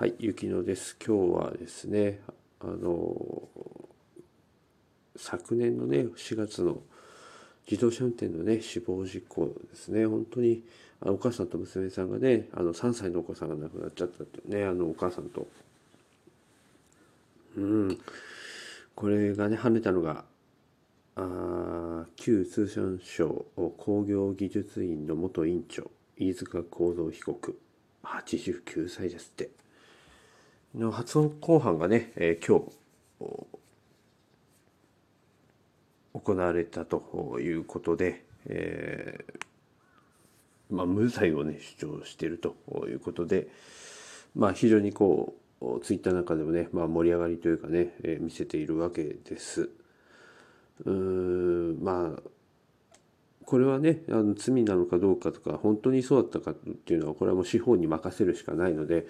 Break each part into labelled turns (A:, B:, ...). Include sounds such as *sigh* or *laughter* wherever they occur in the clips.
A: はい、ゆきのです。今日はですね、あの昨年のね4月の自動車運転のね死亡事故ですね。本当にあお母さんと娘さんがね、あの3歳のお子さんが亡くなっちゃったってね、あのお母さんと。うん、これがね跳ねたのがあ旧通商省工業技術院の元院長飯塚幸三被告89歳ですっての初公判がね、えー、今日行われたということで、えー、まあ、無罪をね主張しているということで、まあ、非常にこうツイッターなんかでもね、まあ、盛り上がりというかね、えー、見せているわけです。うーんまあこれはねあの罪なのかどうかとか本当にそうだったかっていうのはこれはもう司法に任せるしかないので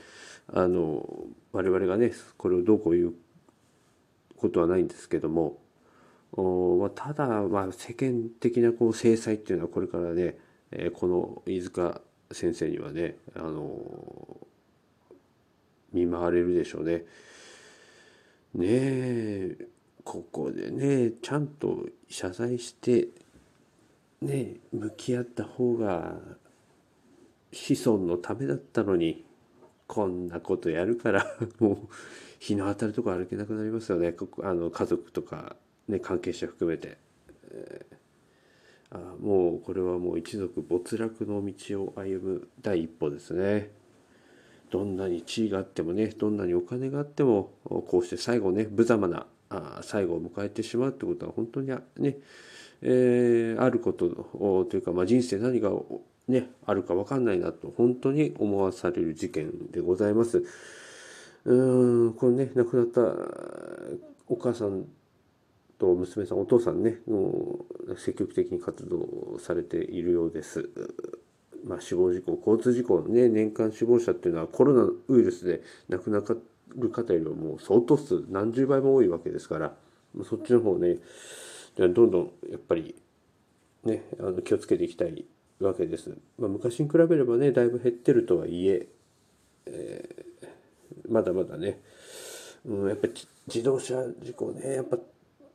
A: あの我々がねこれをどうこう言うことはないんですけどもお、まあ、ただ、まあ、世間的なこう制裁っていうのはこれからね、えー、この飯塚先生にはねあの見舞われるでしょうね。ねえここでねちゃんと謝罪してね向き合った方が子孫のためだったのにこんなことやるから *laughs* もう日の当たるとこ歩けなくなりますよね。あの家族とか、ね、関係者含めて、えー、あもうこれはもう一族没落の道を歩む第一歩ですね。どんなに地位があってもねどんなにお金があってもこうして最後ね無様なあ最後を迎えてしまうってことは本当にねえー、あることというか、まあ、人生何が、ね、あるか分かんないなと本当に思わされる事件でございます。うーんこれね亡くなったお母さんと娘さんお父さんね積極的に活動されているようです。まあ、死亡事故交通事故のね年間死亡者っていうのはコロナウイルスで亡くなる方よりももう相当数何十倍も多いわけですからそっちの方ねどんどんやっぱりねあの気をつけていきたいわけです。まあ、昔に比べればねだいぶ減ってるとはいええー、まだまだね、うん、やっぱり自動車事故ねやっぱ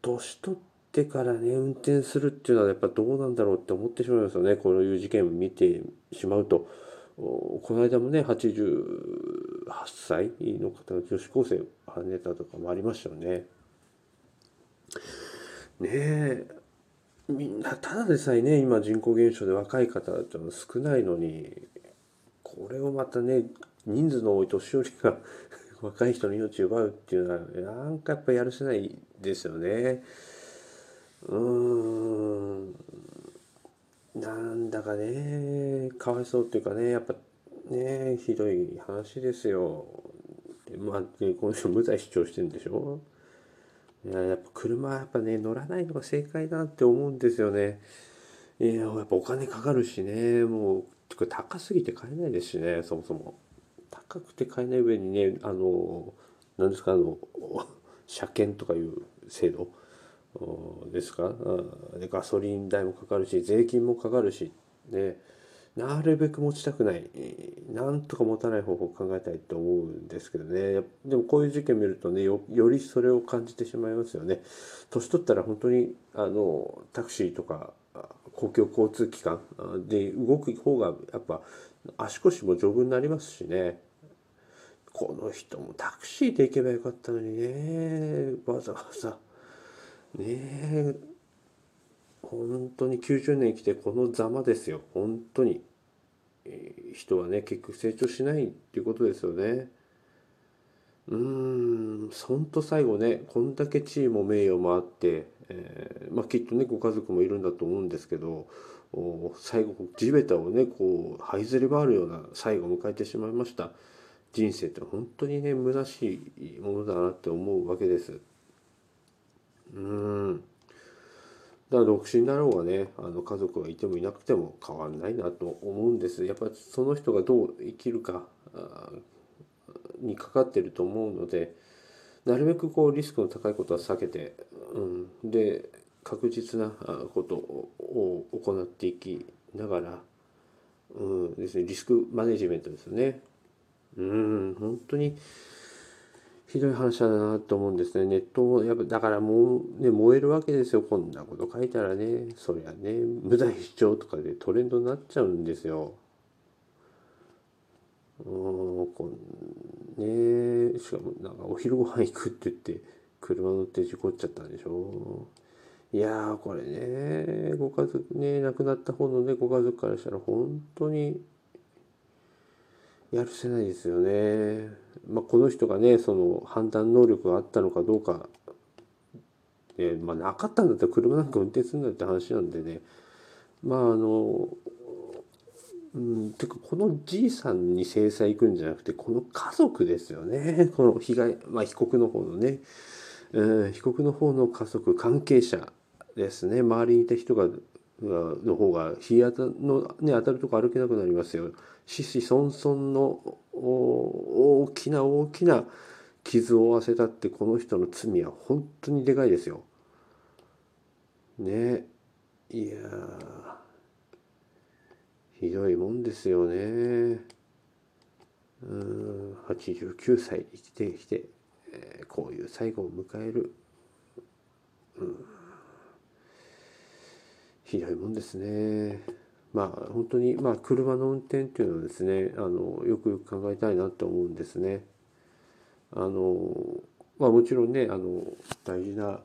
A: 年取ってからね運転するっていうのはやっぱどうなんだろうって思ってしまいますよねこういう事件を見てしまうと。この間もね88歳の方が女子高生をはねたとかもありましたよね。ねえみんなただでさえね今人口減少で若い方っての少ないのにこれをまたね人数の多い年寄りが *laughs* 若い人の命を奪うっていうのはなんかやっぱやるせないですよね。うーんなんだかねかわいそうっていうかねやっぱねひどい話ですよ。でまあ、この人無罪主張してるんでしょいややっぱ車はやっぱね乗らないのが正解だって思うんですよね。いややっぱお金かかるしね。もうこれ高すぎて買えないですしねそもそも。高くて買えない上にねあの何ですかあの車検とかいう制度。ですか？でガソリン代もかかるし税金もかかるし。ね。なるべく持ちたくない、なんとか持たない方法を考えたいと思うんですけどね。でもこういう事件見るとねよ、りそれを感じてしまいますよね。年取ったら本当にあのタクシーとか公共交通機関で動く方がやっぱ足腰も丈夫になりますしね。この人もタクシーで行けばよかったのにね、わざわざ。ねえ。本当に90年生きてこのざまですよ。本当に、えー、人はね結局成長しないっていうことですよね。うーん本当最後ねこんだけ地位も名誉もあって、えー、まあ、きっとねご家族もいるんだと思うんですけど最後地べたをねこう這いずり回るような最後を迎えてしまいました。人生って本当にね虚しいものだなって思うわけです。うん。だから独身だろうがねあの家族がいてもいなくても変わんないなと思うんですやっぱりその人がどう生きるかにかかってると思うのでなるべくこうリスクの高いことは避けて、うん、で確実なことを行っていきながら、うんですね、リスクマネジメントですよね。うん本当にひどい話だなと思うんですね。ネットもやっぱだからもうね燃えるわけですよ。こんなこと書いたらねそりゃね無罪主張とかでトレンドになっちゃうんですよ。うんこんねしかもなんかお昼ご飯行くって言って車乗って事故っちゃったんでしょ。いやーこれねご家族ね亡くなった方のねご家族からしたら本当にやるせないですよね。まあ、この人がねその判断能力があったのかどうか、ねまあ、なかったんだったら車なんか運転するんだって話なんでね。まああのうんてかこのじいさんに制裁行くんじゃなくてこの家族ですよね。この被害、まあ、被告の方のね、うん、被告の方の家族関係者ですね。周りにいた人がの方が日当たの、ね、当たるとこ歩けなくなりますよ。子々孫々の大きな大きな傷を負わせたってこの人の罪は本当にでかいですよ。ねいやひどいもんですよね。うん89歳生きてきて、えー、こういう最後を迎える。うんひどいもんですね。まあ本当にまあ車の運転っていうのはですねあのよくよく考えたいなと思うんですね。あのまあもちろんねあの大事な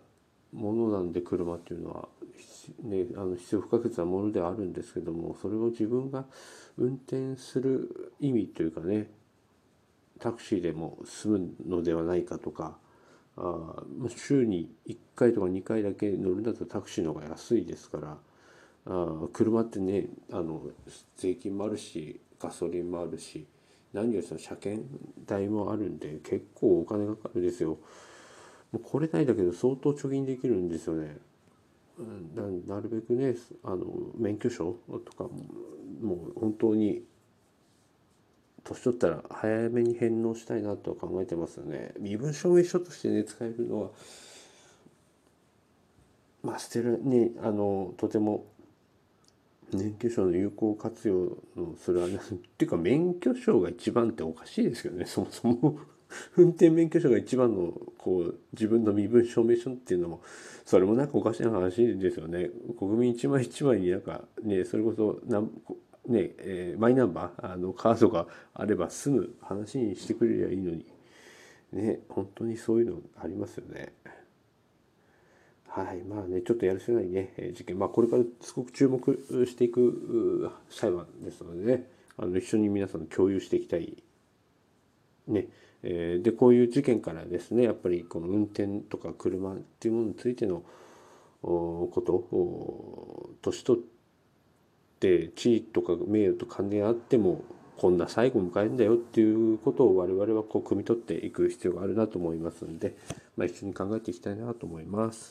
A: ものなんで車っていうのは、ね、あの必要不可欠なものではあるんですけどもそれを自分が運転する意味というかねタクシーでも済むのではないかとかあ週に1回とか2回だけ乗るんだったらタクシーの方が安いですから。あ車ってねあの税金もあるしガソリンもあるし何よりその車検代もあるんで結構お金がかかるんですよ。もうこれないだけど相当貯金できるんですよね。ななるべくねあの免許証とかもう本当に年取ったら早めに返納したいなと考えてますよね。身分証明書としてね使えるのはまあ捨てるねあのとても免許証の有効活用のそれはねっていうか免許証が一番っておかしいですよね。そもそも運転免許証が一番のこう自分の身分証明書っていうのもそれもなんかおかしな話ですよね。国民一枚一枚になんかねそれこそなんねえー、マイナンバーあのカードがあれば済む話にしてくれりゃいいのに。ね本当にそういうのありますよね。はい、まあね、ちょっとやるせないね、事件、まあ、これからすごく注目していく裁判ですのでね、あの一緒に皆さん共有していきたい。ね、え、で、こういう事件からですね、やっぱりこの運転とか車っていうものについてのこと年取って地位とか名誉と関連あってもこんな最後を迎えるんだよっていうことを我々はこう汲み取っていく必要があるなと思いますので、まあ、一緒に考えていきたいなと思います。